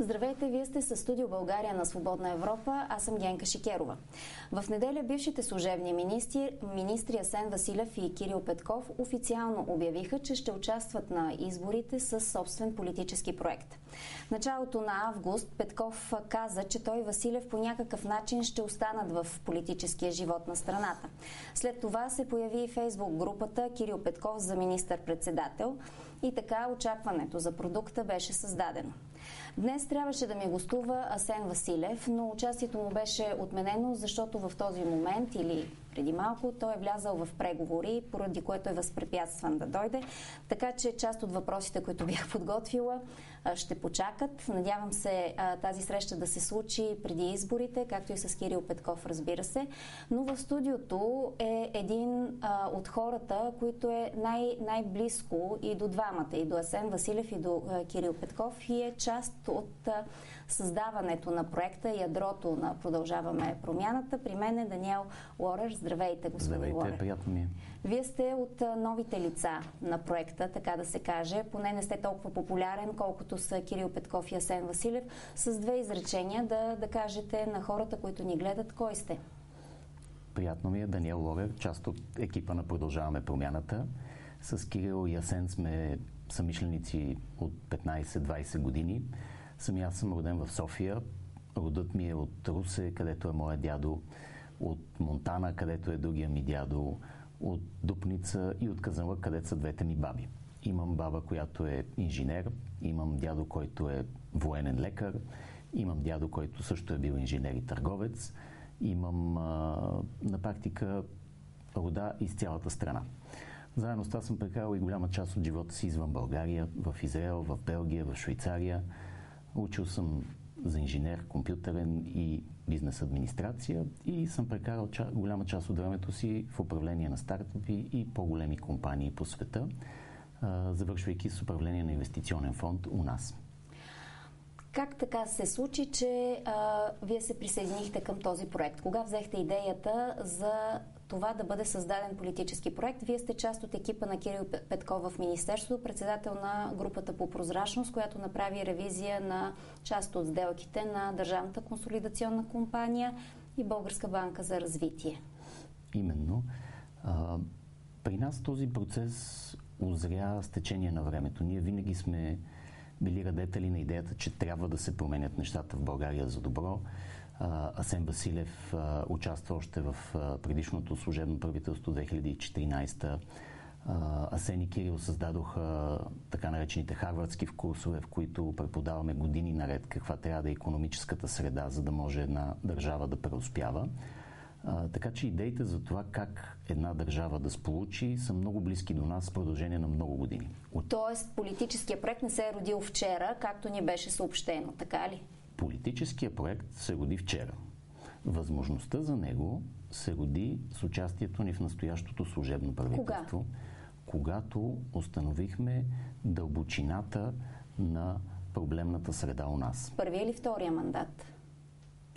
Здравейте, вие сте с студио България на Свободна Европа. Аз съм Генка Шикерова. В неделя бившите служебни министри, министри Асен Василев и Кирил Петков официално обявиха, че ще участват на изборите с собствен политически проект. В началото на август Петков каза, че той и Василев по някакъв начин ще останат в политическия живот на страната. След това се появи и фейсбук групата Кирил Петков за министър-председател и така очакването за продукта беше създадено. Днес трябваше да ми гостува Асен Василев, но участието му беше отменено, защото в този момент или преди малко той е влязал в преговори, поради което е възпрепятстван да дойде. Така че част от въпросите, които бях подготвила, ще почакат. Надявам се тази среща да се случи преди изборите, както и с Кирил Петков, разбира се. Но в студиото е един от хората, които е най- най-близко и до двамата, и до Асен Василев, и до Кирил Петков, и е част от създаването на проекта, ядрото на Продължаваме промяната. При мен е Даниел Лорер. Здравейте, господин Здравейте, Лорер. приятно ми е. Вие сте от новите лица на проекта, така да се каже. Поне не сте толкова популярен, колкото са Кирил Петков и Асен Василев. С две изречения да, да кажете на хората, които ни гледат, кой сте. Приятно ми е Даниел Лорер, част от екипа на Продължаваме промяната. С Кирил и Асен сме самишленици от 15-20 години. Сами аз съм роден в София. Родът ми е от Русе, където е моя дядо, от Монтана, където е другия ми дядо, от Дупница и от Казанлък, където са двете ми баби. Имам баба, която е инженер, имам дядо, който е военен лекар, имам дядо, който също е бил инженер и търговец, имам а, на практика рода из цялата страна. Заедно с това съм прекарал и голяма част от живота си извън България, в Израел, в Белгия, в Швейцария. Учил съм за инженер, компютърен и бизнес администрация и съм прекарал ча, голяма част от времето си в управление на стартъпи и по-големи компании по света, а, завършвайки с управление на инвестиционен фонд у нас. Как така се случи, че а, вие се присъединихте към този проект? Кога взехте идеята за това да бъде създаден политически проект? Вие сте част от екипа на Кирил Петков в Министерството, председател на групата по прозрачност, която направи ревизия на част от сделките на Държавната консолидационна компания и Българска банка за развитие. Именно. А, при нас този процес озря с течение на времето. Ние винаги сме били радетели на идеята, че трябва да се променят нещата в България за добро. Асен Василев участва още в предишното служебно правителство 2014 Асен и Кирил създадоха така наречените харвардски курсове, в които преподаваме години наред каква трябва да е економическата среда, за да може една държава да преуспява. Така че идеите за това как една държава да сполучи са много близки до нас в продължение на много години. Тоест политическия проект не се е родил вчера, както ни беше съобщено, така ли? Политическия проект се роди вчера. Възможността за него се роди с участието ни в настоящото служебно правителство, Кога? когато установихме дълбочината на проблемната среда у нас. Първия или втория мандат?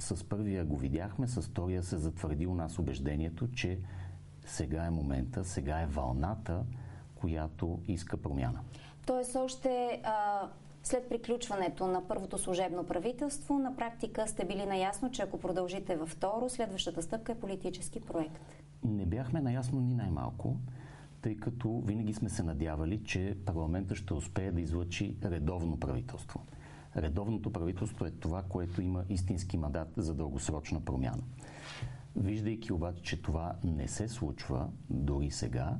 С първия го видяхме, с втория се затвърди у нас убеждението, че сега е момента, сега е вълната, която иска промяна. Тоест още а, след приключването на първото служебно правителство, на практика сте били наясно, че ако продължите във второ, следващата стъпка е политически проект. Не бяхме наясно ни най-малко, тъй като винаги сме се надявали, че парламента ще успее да излъчи редовно правителство. Редовното правителство е това, което има истински мандат за дългосрочна промяна. Виждайки обаче, че това не се случва дори сега,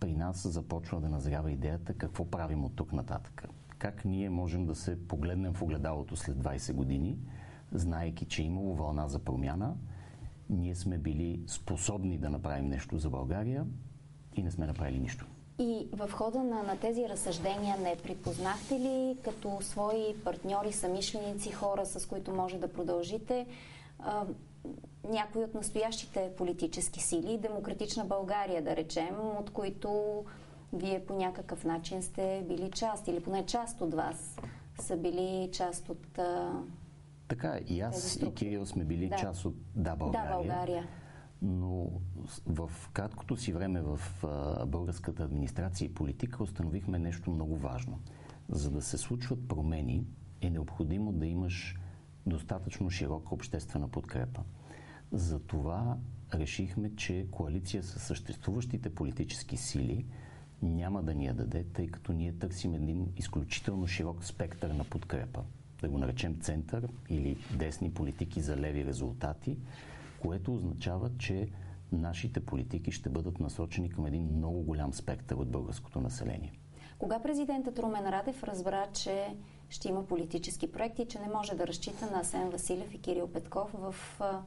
при нас започва да назрява идеята какво правим от тук нататък. Как ние можем да се погледнем в огледалото след 20 години, знаеки, че е имало вълна за промяна, ние сме били способни да направим нещо за България и не сме направили нищо. И в хода на, на тези разсъждения не припознахте ли като свои партньори, самишленици, хора, с които може да продължите, а, някои от настоящите политически сили, Демократична България, да речем, от които вие по някакъв начин сте били част, или поне част от вас са били част от. А, така, и аз и Кирил сме били да. част от Да, България. Да, България. Но в краткото си време в а, българската администрация и политика установихме нещо много важно. За да се случват промени, е необходимо да имаш достатъчно широка обществена подкрепа. Затова решихме, че коалиция с съществуващите политически сили няма да ни я даде, тъй като ние търсим един изключително широк спектър на подкрепа. Да го наречем център или десни политики за леви резултати, което означава, че нашите политики ще бъдат насочени към един много голям спектър от българското население. Кога президентът Румен Радев разбра, че ще има политически проекти че не може да разчита на Асен Василев и Кирил Петков в а,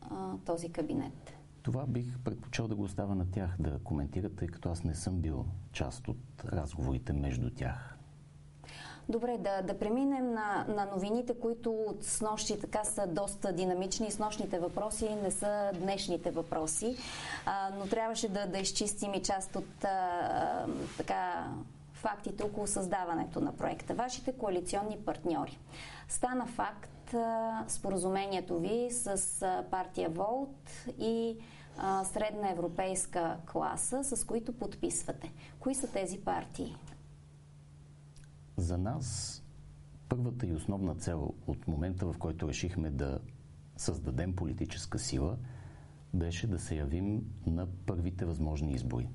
а, този кабинет? Това бих предпочел да го оставя на тях да коментират, тъй като аз не съм бил част от разговорите между тях. Добре, да, да преминем на, на новините, които с нощи така са доста динамични. С нощните въпроси не са днешните въпроси, а, но трябваше да, да изчистим и част от а, така фактите около създаването на проекта. Вашите коалиционни партньори. Стана факт споразумението ви с партия Волт и средна европейска класа, с които подписвате. Кои са тези партии? За нас първата и основна цел от момента, в който решихме да създадем политическа сила, беше да се явим на първите възможни избори.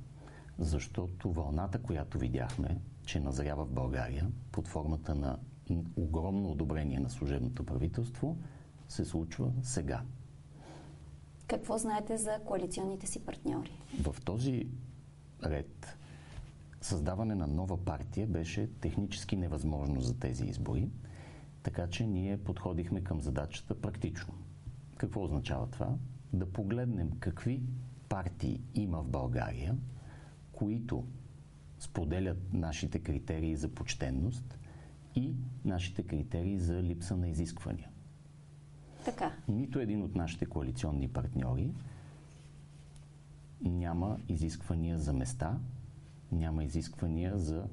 Защото вълната, която видяхме, че назрява в България под формата на огромно одобрение на служебното правителство, се случва сега. Какво знаете за коалиционните си партньори? В този ред създаване на нова партия беше технически невъзможно за тези избори, така че ние подходихме към задачата практично. Какво означава това? Да погледнем какви партии има в България, които споделят нашите критерии за почтенност и нашите критерии за липса на изисквания. Така. Нито един от нашите коалиционни партньори няма изисквания за места, няма изисквания за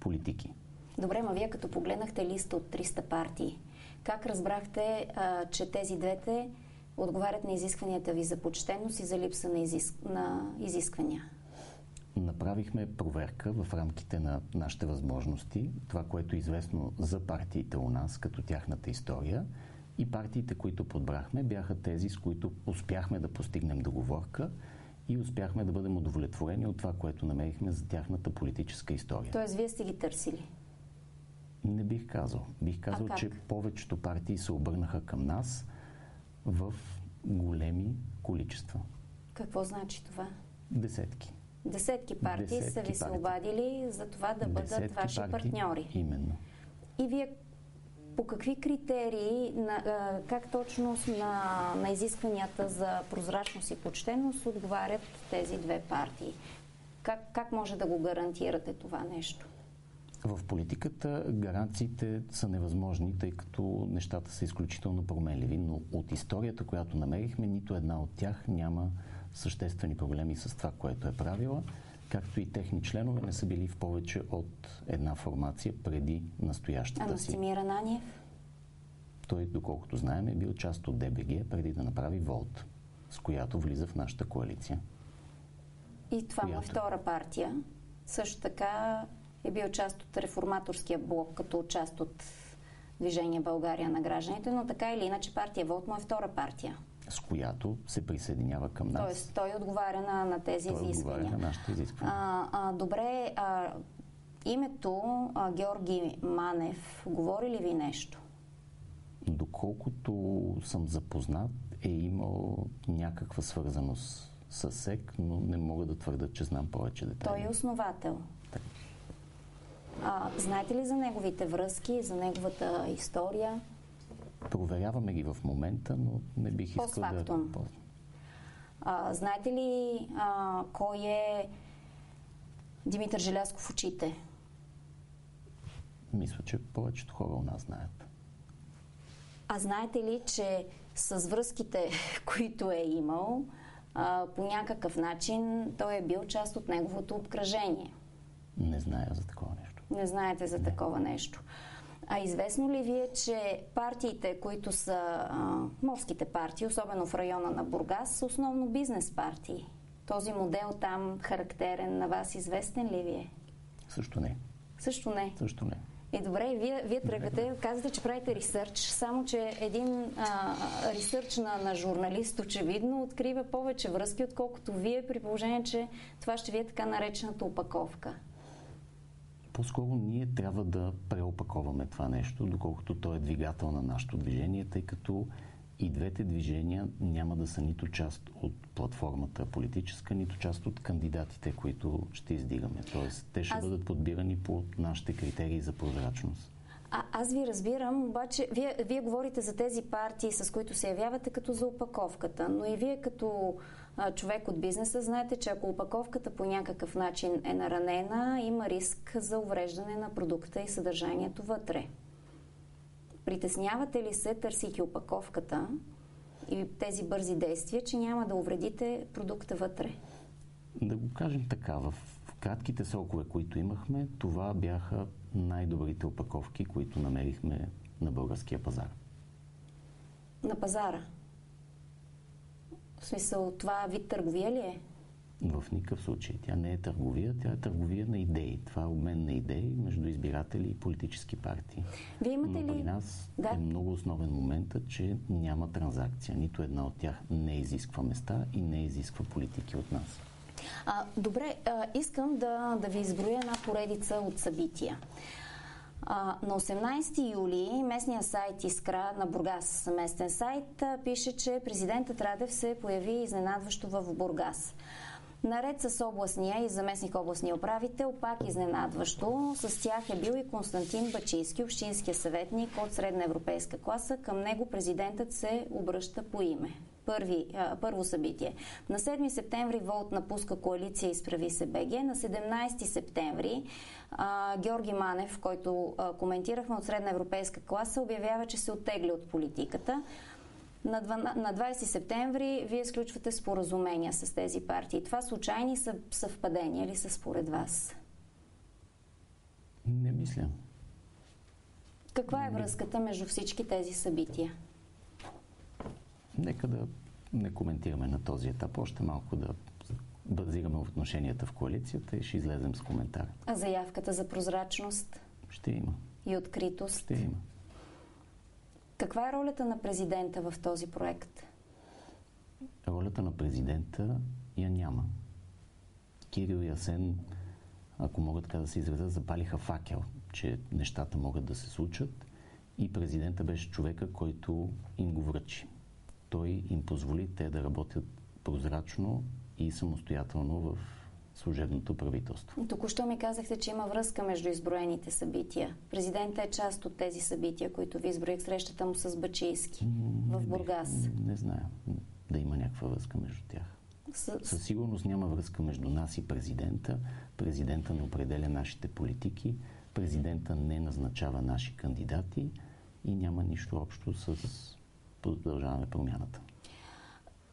политики. Добре, ма вие като погледнахте листа от 300 партии, как разбрахте, а, че тези двете отговарят на изискванията ви за почтенност и за липса на, изиск... на изисквания? Направихме проверка в рамките на нашите възможности, това, което е известно за партиите у нас, като тяхната история. И партиите, които подбрахме, бяха тези, с които успяхме да постигнем договорка и успяхме да бъдем удовлетворени от това, което намерихме за тяхната политическа история. Тоест, вие сте ги търсили? Не бих казал. Бих казал, че повечето партии се обърнаха към нас в големи количества. Какво значи това? Десетки. Десетки партии Десетки са ви се обадили за това да бъдат Десетки ваши партии, партньори. Именно. И вие по какви критерии, на, как точно на, на изискванията за прозрачност и почтеност отговарят тези две партии? Как, как може да го гарантирате това нещо? В политиката гаранциите са невъзможни, тъй като нещата са изключително променливи, но от историята, която намерихме, нито една от тях няма съществени проблеми с това, което е правила, както и техни членове не са били в повече от една формация преди настоящата а си. Настимир Ананиев? Той, доколкото знаем, е бил част от ДБГ преди да направи Волт, с която влиза в нашата коалиция. И това която... му е втора партия. Също така е бил част от реформаторския блок, като част от Движение България на гражданите, но така или иначе партия Волт му е втора партия с която се присъединява към нас. Тоест, той отговаря на, на тези той изисквания. отговаря на нашите изисквания. А, а, добре, а, името а, Георги Манев говори ли ви нещо? Доколкото съм запознат, е имал някаква свързаност с СЕК, но не мога да твърда, че знам повече детайли. Той е основател. А, знаете ли за неговите връзки, за неговата история? Проверяваме ги в момента, но не бих искал да... А, знаете ли а, кой е Димитър Желязков в очите? Мисля, че повечето хора у нас знаят. А знаете ли, че с връзките, които е имал, а, по някакъв начин той е бил част от неговото обкръжение? Не зная за такова нещо. Не знаете за Не. такова нещо. А известно ли ви е, че партиите, които са а, морските партии, особено в района на Бургас, са основно бизнес партии? Този модел там характерен на вас известен ли ви е? Също не. Също не? Също не. И добре, вие, вие тръгвате, казвате, че правите ресърч, само че един а, ресърч на, на журналист очевидно открива повече връзки, отколкото вие, при положение, че това ще ви е така наречената опаковка. По-скоро ние трябва да преопаковаме това нещо, доколкото то е двигател на нашето движение, тъй като и двете движения няма да са нито част от платформата политическа, нито част от кандидатите, които ще издигаме. Тоест, те ще аз... бъдат подбирани по нашите критерии за прозрачност. А, аз ви разбирам, обаче вие, вие говорите за тези партии, с които се явявате като за опаковката, но и вие като а, човек от бизнеса знаете, че ако опаковката по някакъв начин е наранена, има риск за увреждане на продукта и съдържанието вътре. Притеснявате ли се, търсики опаковката и тези бързи действия, че няма да увредите продукта вътре? Да го кажем така, в кратките срокове, които имахме, това бяха най-добрите опаковки, които намерихме на българския пазар. На пазара? В смисъл, това вид търговия ли е? В никакъв случай. Тя не е търговия, тя е търговия на идеи. Това е обмен на идеи между избиратели и политически партии. Вие имате Но ли... нас да. е много основен момент, че няма транзакция. Нито една от тях не изисква места и не изисква политики от нас. А, добре, а, искам да, да ви изброя една поредица от събития. На 18 юли местния сайт Искра на Бургас, местен сайт, пише, че президентът Радев се появи изненадващо в Бургас. Наред с областния и заместник областния управител, пак изненадващо, с тях е бил и Константин Бачийски, общинския съветник от средна европейска класа. Към него президентът се обръща по име. Първи, а, първо събитие. На 7 септември Волт напуска коалиция Изправи се БГ. На 17 септември а, Георги Манев, който а, коментирахме от средна европейска класа, обявява, че се оттегля от политиката. На 20 септември вие сключвате споразумения с тези партии. Това случайни са съвпадения ли са според вас? Не мисля. Каква е връзката между всички тези събития? Нека да не коментираме на този етап. Още малко да базираме отношенията в коалицията и ще излезем с коментар. А заявката за прозрачност? Ще има. И откритост? Ще има. Каква е ролята на президента в този проект? Ролята на президента я няма. Кирил и Асен, ако мога така да се изразя, запалиха факел, че нещата могат да се случат и президента беше човека, който им го връчи. Той им позволи те да работят прозрачно и самостоятелно в служебното правителство. Току-що ми казахте, че има връзка между изброените събития. Президента е част от тези събития, които ви изброих срещата му с Бачийски в Бургас. Не, не знаю да има някаква връзка между тях. С... Със сигурност няма връзка между нас и президента. Президента не определя нашите политики, президента не назначава наши кандидати и няма нищо общо с продължаваме промяната.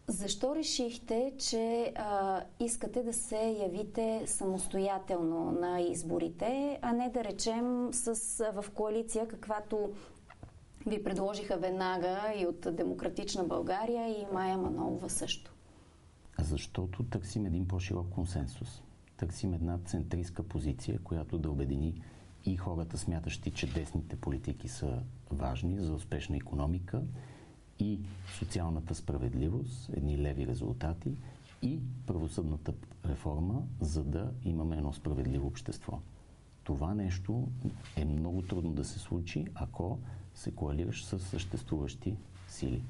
Защо решихте, че а, искате да се явите самостоятелно на изборите, а не да речем с, в коалиция, каквато ви предложиха веднага и от Демократична България и Майя Манолова също? Защото търсим един по-широк консенсус. Търсим една центристка позиция, която да обедини и хората, смятащи, че десните политики са важни за успешна економика, и социалната справедливост, едни леви резултати и правосъдната реформа, за да имаме едно справедливо общество. Това нещо е много трудно да се случи, ако се коалираш с съществуващи сили.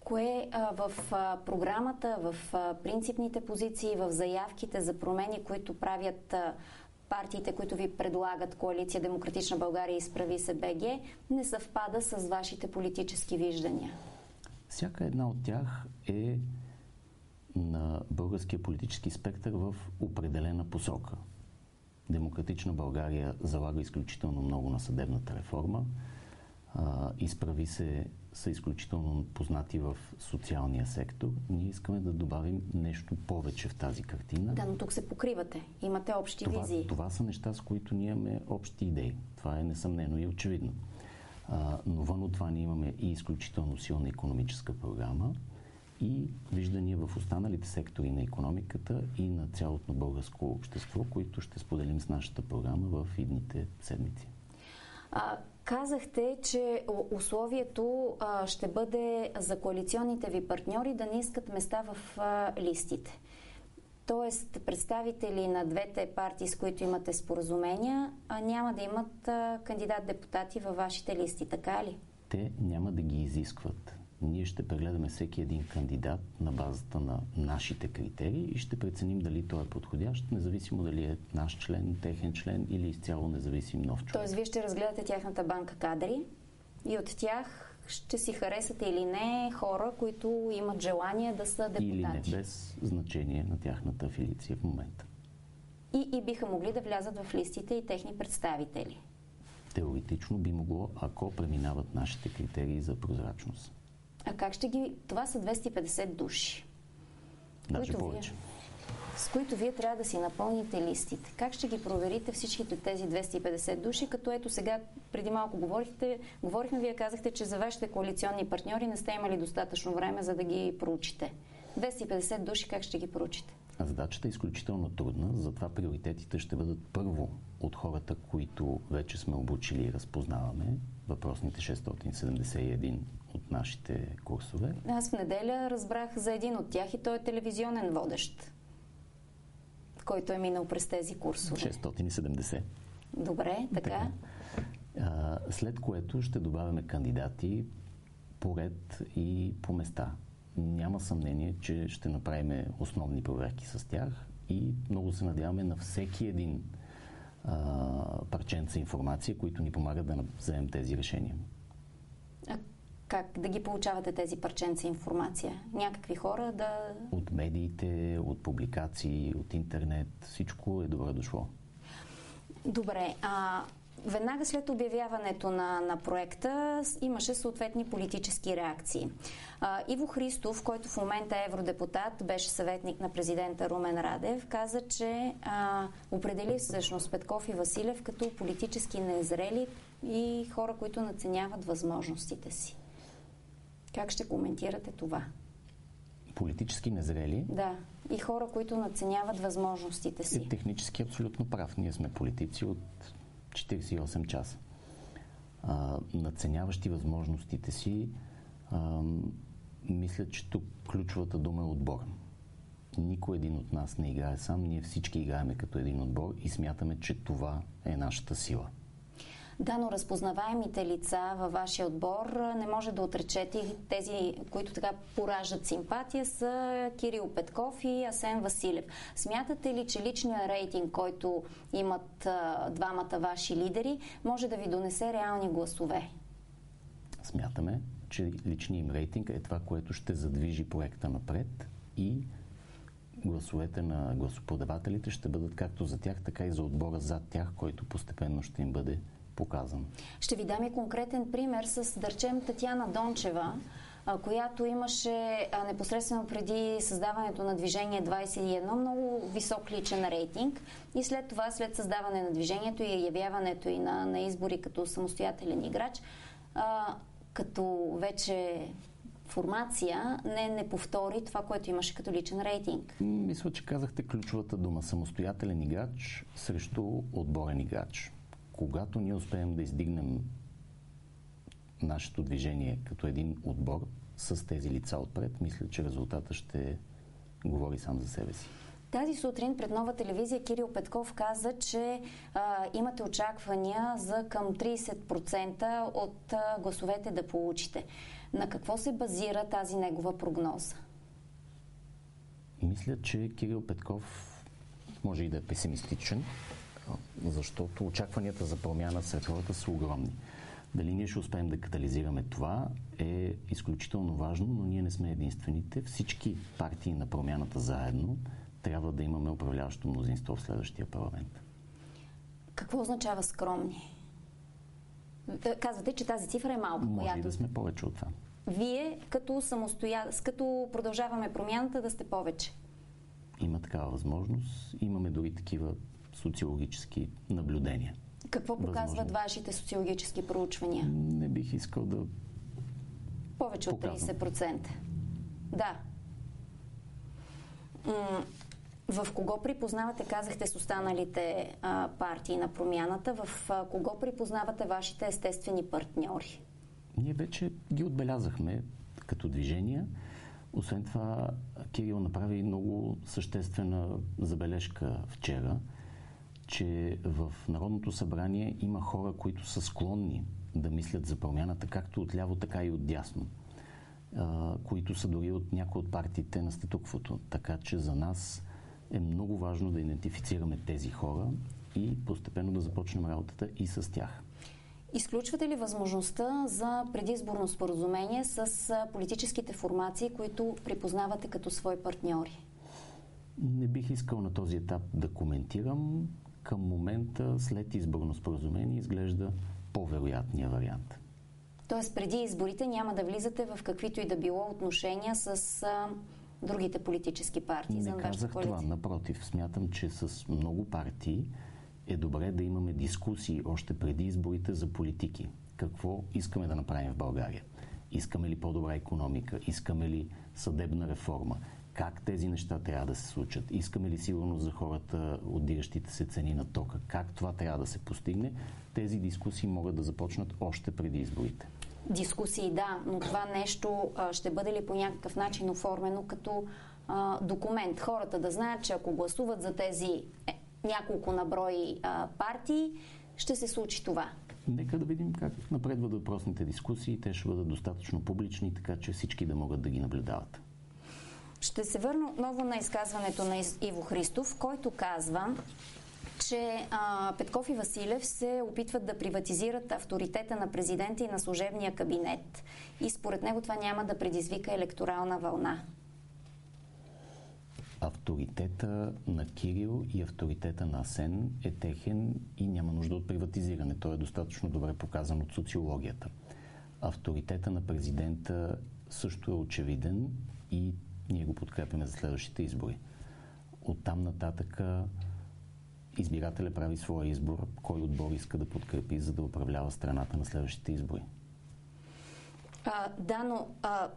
Кое а, в а, програмата, в а, принципните позиции, в заявките за промени, които правят а, партиите, които ви предлагат коалиция Демократична България и Справи се БГ, не съвпада с вашите политически виждания? Всяка една от тях е на българския политически спектър в определена посока. Демократична България залага изключително много на съдебната реформа. Изправи се са изключително познати в социалния сектор. Ние искаме да добавим нещо повече в тази картина. Да, но тук се покривате. Имате общи това, визии. Това са неща, с които ние имаме общи идеи. Това е несъмнено и очевидно. А, но вън от това ние имаме и изключително силна економическа програма и виждания в останалите сектори на економиката и на цялото българско общество, които ще споделим с нашата програма в идните седмици. А, казахте, че условието а, ще бъде за коалиционните ви партньори да не искат места в а, листите. Тоест, представители на двете партии, с които имате споразумения, а няма да имат кандидат-депутати във вашите листи, така ли? Те няма да ги изискват. Ние ще прегледаме всеки един кандидат на базата на нашите критерии и ще преценим дали той е подходящ, независимо дали е наш член, техен член или изцяло независим нов човек. Тоест, вие ще разгледате тяхната банка кадри и от тях ще си харесате или не хора, които имат желание да са депутати. Или не, без значение на тяхната афилиция в момента. И, и биха могли да влязат в листите и техни представители. Теоретично би могло, ако преминават нашите критерии за прозрачност. А как ще ги... Това са 250 души. Даже повече. Вие с които вие трябва да си напълните листите. Как ще ги проверите всичките тези 250 души, като ето сега, преди малко говорихте, говорихме, вие казахте, че за вашите коалиционни партньори не сте имали достатъчно време, за да ги проучите. 250 души как ще ги проучите? Задачата е изключително трудна, затова приоритетите ще бъдат първо от хората, които вече сме обучили и разпознаваме, въпросните 671 от нашите курсове. Аз в неделя разбрах за един от тях и той е телевизионен водещ който е минал през тези курсове? 670. Добре, така. така. След което ще добавяме кандидати по ред и по места. Няма съмнение, че ще направим основни проверки с тях и много се надяваме на всеки един а, парченца информация, които ни помагат да вземем тези решения. А как да ги получавате тези парченца информация? Някакви хора да... От медиите, от публикации, от интернет, всичко е добре дошло. Добре, а веднага след обявяването на, на проекта имаше съответни политически реакции. А, Иво Христов, който в момента е евродепутат, беше съветник на президента Румен Радев, каза, че а, определи всъщност Петков и Василев като политически незрели и хора, които наценяват възможностите си. Как ще коментирате това? Политически незрели? Да. И хора, които наценяват възможностите си. Е технически абсолютно прав. Ние сме политици от 48 часа. А, наценяващи възможностите си, а, мисля, че тук ключовата дума е отбор. Никой един от нас не играе сам, ние всички играеме като един отбор и смятаме, че това е нашата сила. Да, но разпознаваемите лица във вашия отбор не може да отречете тези, които така поражат симпатия са Кирил Петков и Асен Василев. Смятате ли, че личният рейтинг, който имат двамата ваши лидери, може да ви донесе реални гласове? Смятаме, че личният им рейтинг е това, което ще задвижи проекта напред и гласовете на гласоподавателите ще бъдат както за тях, така и за отбора зад тях, който постепенно ще им бъде показан. Ще ви дам и конкретен пример с, да речем, Татьяна Дончева, която имаше непосредствено преди създаването на Движение 21 много висок личен рейтинг и след това, след създаване на движението и явяването и на, на избори като самостоятелен играч, а, като вече формация не, не повтори това, което имаше като личен рейтинг. Мисля, че казахте ключовата дума самостоятелен играч срещу отборен играч когато ние успеем да издигнем нашето движение като един отбор с тези лица отпред, мисля, че резултата ще говори сам за себе си. Тази сутрин пред нова телевизия Кирил Петков каза, че а, имате очаквания за към 30% от а, гласовете да получите. На какво се базира тази негова прогноза? Мисля, че Кирил Петков може и да е песимистичен, защото очакванията за промяна сред хората са огромни. Дали ние ще успеем да катализираме това е изключително важно, но ние не сме единствените. Всички партии на промяната заедно трябва да имаме управляващо мнозинство в следващия парламент. Какво означава скромни? Казвате, че тази цифра е малка. Може която... и да сме повече от това. Вие, като, самостоя... като продължаваме промяната, да сте повече. Има такава възможност. Имаме дори такива социологически наблюдения. Какво показват Възможно. вашите социологически проучвания? Не бих искал да. Повече от 30%. Да. В кого припознавате, казахте с останалите а, партии на промяната, в а, кого припознавате вашите естествени партньори? Ние вече ги отбелязахме като движения. Освен това, Кирил направи много съществена забележка вчера, че в Народното събрание има хора, които са склонни да мислят за промяната, както от ляво, така и от дясно, които са дори от някои от партиите на статуквото. Така че за нас е много важно да идентифицираме тези хора и постепенно да започнем работата и с тях. Изключвате ли възможността за предизборно споразумение с политическите формации, които припознавате като свои партньори? Не бих искал на този етап да коментирам. Към момента, след изборно споразумение, изглежда по-вероятния вариант. Тоест, преди изборите няма да влизате в каквито и да било отношения с а, другите политически партии Не за казах това. Напротив, смятам, че с много партии е добре да имаме дискусии още преди изборите за политики. Какво искаме да направим в България? Искаме ли по-добра економика? Искаме ли съдебна реформа? Как тези неща трябва да се случат? Искаме ли сигурност за хората от диращите се цени на тока? Как това трябва да се постигне? Тези дискусии могат да започнат още преди изборите. Дискусии, да, но това нещо а, ще бъде ли по някакъв начин оформено като а, документ? Хората да знаят, че ако гласуват за тези е, няколко наброи а, партии, ще се случи това. Нека да видим как напредват въпросните дискусии. Те ще бъдат достатъчно публични, така че всички да могат да ги наблюдават. Ще се върна отново на изказването на Иво Христов, който казва, че а, Петков и Василев се опитват да приватизират авторитета на президента и на служебния кабинет. И според него това няма да предизвика електорална вълна авторитета на Кирил и авторитета на Асен е техен и няма нужда от приватизиране. Той е достатъчно добре показан от социологията. Авторитета на президента също е очевиден и ние го подкрепяме за следващите избори. От там нататък избирателя прави своя избор, кой отбор иска да подкрепи, за да управлява страната на следващите избори. А, да, но а,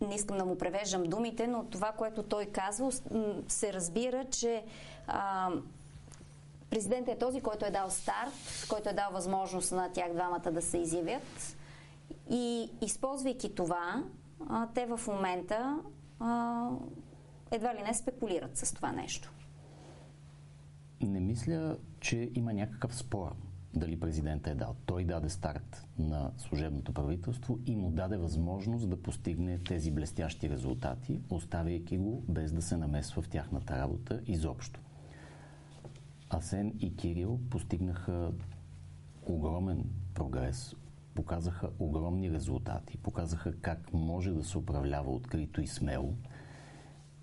не искам да му превеждам думите, но това, което той казва, се разбира, че а, президентът е този, който е дал старт, който е дал възможност на тях двамата да се изявят. И използвайки това, а, те в момента а, едва ли не спекулират с това нещо. Не мисля, че има някакъв спор дали президента е дал. Той даде старт на служебното правителство и му даде възможност да постигне тези блестящи резултати, оставяйки го без да се намесва в тяхната работа изобщо. Асен и Кирил постигнаха огромен прогрес, показаха огромни резултати, показаха как може да се управлява открито и смело.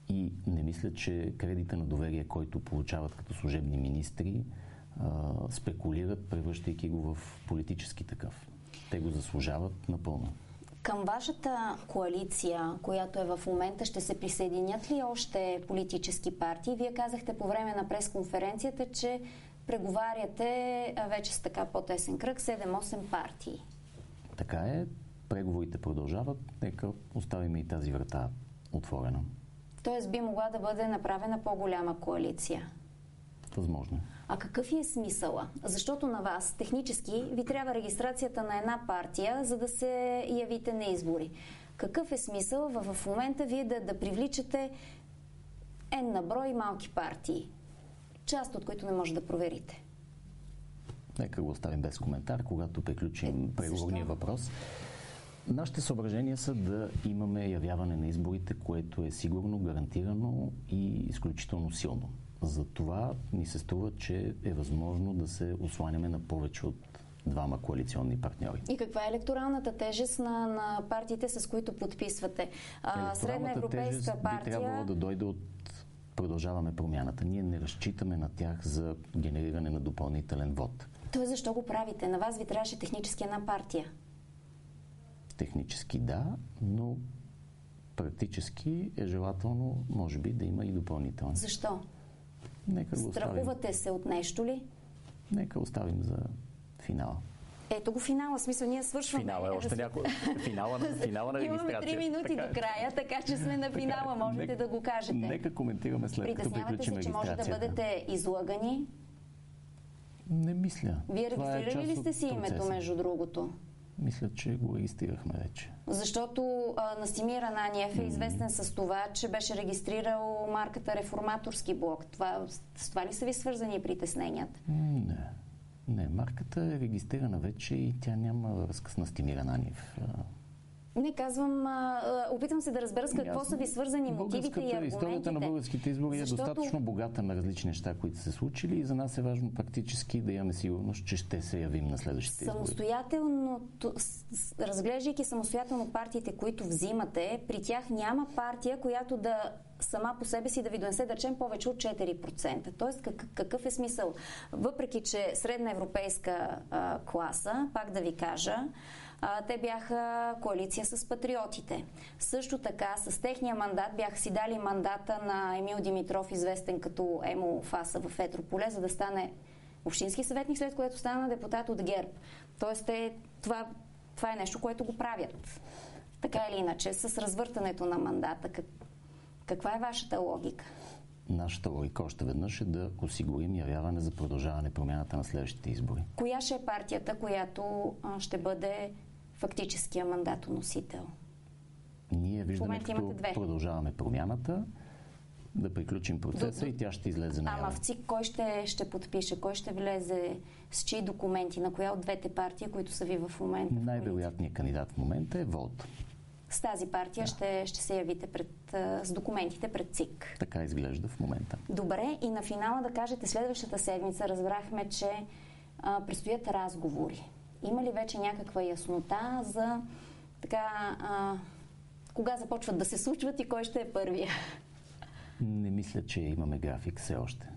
И не мисля, че кредита на доверие, който получават като служебни министри, спекулират, превръщайки го в политически такъв. Те го заслужават напълно. Към вашата коалиция, която е в момента, ще се присъединят ли още политически партии? Вие казахте по време на пресконференцията, че преговаряте вече с така по-тесен кръг 7-8 партии. Така е. Преговорите продължават. Нека оставим и тази врата отворена. Тоест би могла да бъде направена по-голяма коалиция. Възможно. А какъв е смисъла? Защото на вас технически ви трябва регистрацията на една партия, за да се явите на избори. Какъв е смисъл в, момента вие да, да привличате N на брой малки партии, част от които не може да проверите? Нека го оставим без коментар, когато приключим е, преговорния въпрос. Нашите съображения са да имаме явяване на изборите, което е сигурно, гарантирано и изключително силно. За това ни се струва, че е възможно да се осланяме на повече от двама коалиционни партньори. И каква е електоралната тежест на, на партиите, с които подписвате? А, Средна европейска партия... би трябвало да дойде от продължаваме промяната. Ние не разчитаме на тях за генериране на допълнителен вод. То е защо го правите? На вас ви трябваше технически една партия. Технически да, но практически е желателно, може би, да има и допълнителни. Защо? Нека го Страхувате се от нещо ли? Нека оставим за финала. Ето го финала, смисъл ние свършваме. Финала е още някой. Финала, финала на регистрация. Имаме три минути така, до края, така че сме на финала, можете нека, да го кажете. Нека коментираме след като приключим се, че може да бъдете излагани? Не мисля. Вие е регистрирали е ли сте си името, между другото? Мисля, че го регистрирахме вече. Защото а, Настимир Ананиев е известен с това, че беше регистрирал марката Реформаторски блок. Това, с това ли са ви свързани притесненията? Не. Не, марката е регистрирана вече и тя няма връзка с Настимир Ананиев. Не казвам, а, опитвам се да разбера с какво са ви свързани мотивите и аргументите. Историята на българските избори защото... е достатъчно богата на различни неща, които са случили и за нас е важно практически да имаме сигурност, че ще се явим на следващите избори. Самостоятелно, разглеждайки самостоятелно партиите, които взимате, при тях няма партия, която да сама по себе си да ви донесе, да речем, повече от 4%. Тоест, какъв е смисъл? Въпреки, че средна европейска а, класа, пак да ви кажа, а, те бяха коалиция с патриотите. Също така, с техния мандат бяха си дали мандата на Емил Димитров, известен като Емо Фаса в Етрополе, за да стане общински съветник, след което стана депутат от ГЕРБ. Тоест, те, това, това е нещо, което го правят. Така или иначе, с развъртането на мандата. Как, каква е вашата логика? Нашата логика още веднъж е да осигурим явяване за продължаване промяната на следващите избори. Коя ще е партията, която ще бъде фактическия мандатоносител? Ние виждаме, като продължаваме промяната, да приключим процеса до, и тя ще излезе на Ама в ЦИК кой ще, ще подпише? Кой ще влезе с чии документи? На коя от двете партии, които са ви в момента? Най-вероятният кандидат в момента е ВОЛТ. С тази партия да. ще, ще се явите пред, с документите пред ЦИК. Така изглежда в момента. Добре, и на финала да кажете, следващата седмица разбрахме, че а, предстоят разговори има ли вече някаква яснота за така, а, кога започват да се случват и кой ще е първия? Не мисля, че имаме график все още.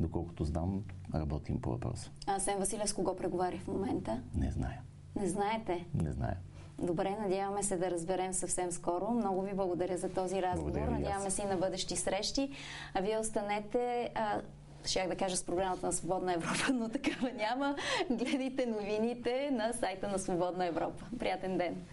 Доколкото знам, работим по въпроса. А Сен Василев с кого преговаря в момента? Не зная. Не знаете? Не зная. Добре, надяваме се да разберем съвсем скоро. Много ви благодаря за този разговор. Благодаря надяваме се и на бъдещи срещи. А вие останете. А, щях да кажа с програмата на Свободна Европа, но такава няма. Гледайте новините на сайта на Свободна Европа. Приятен ден!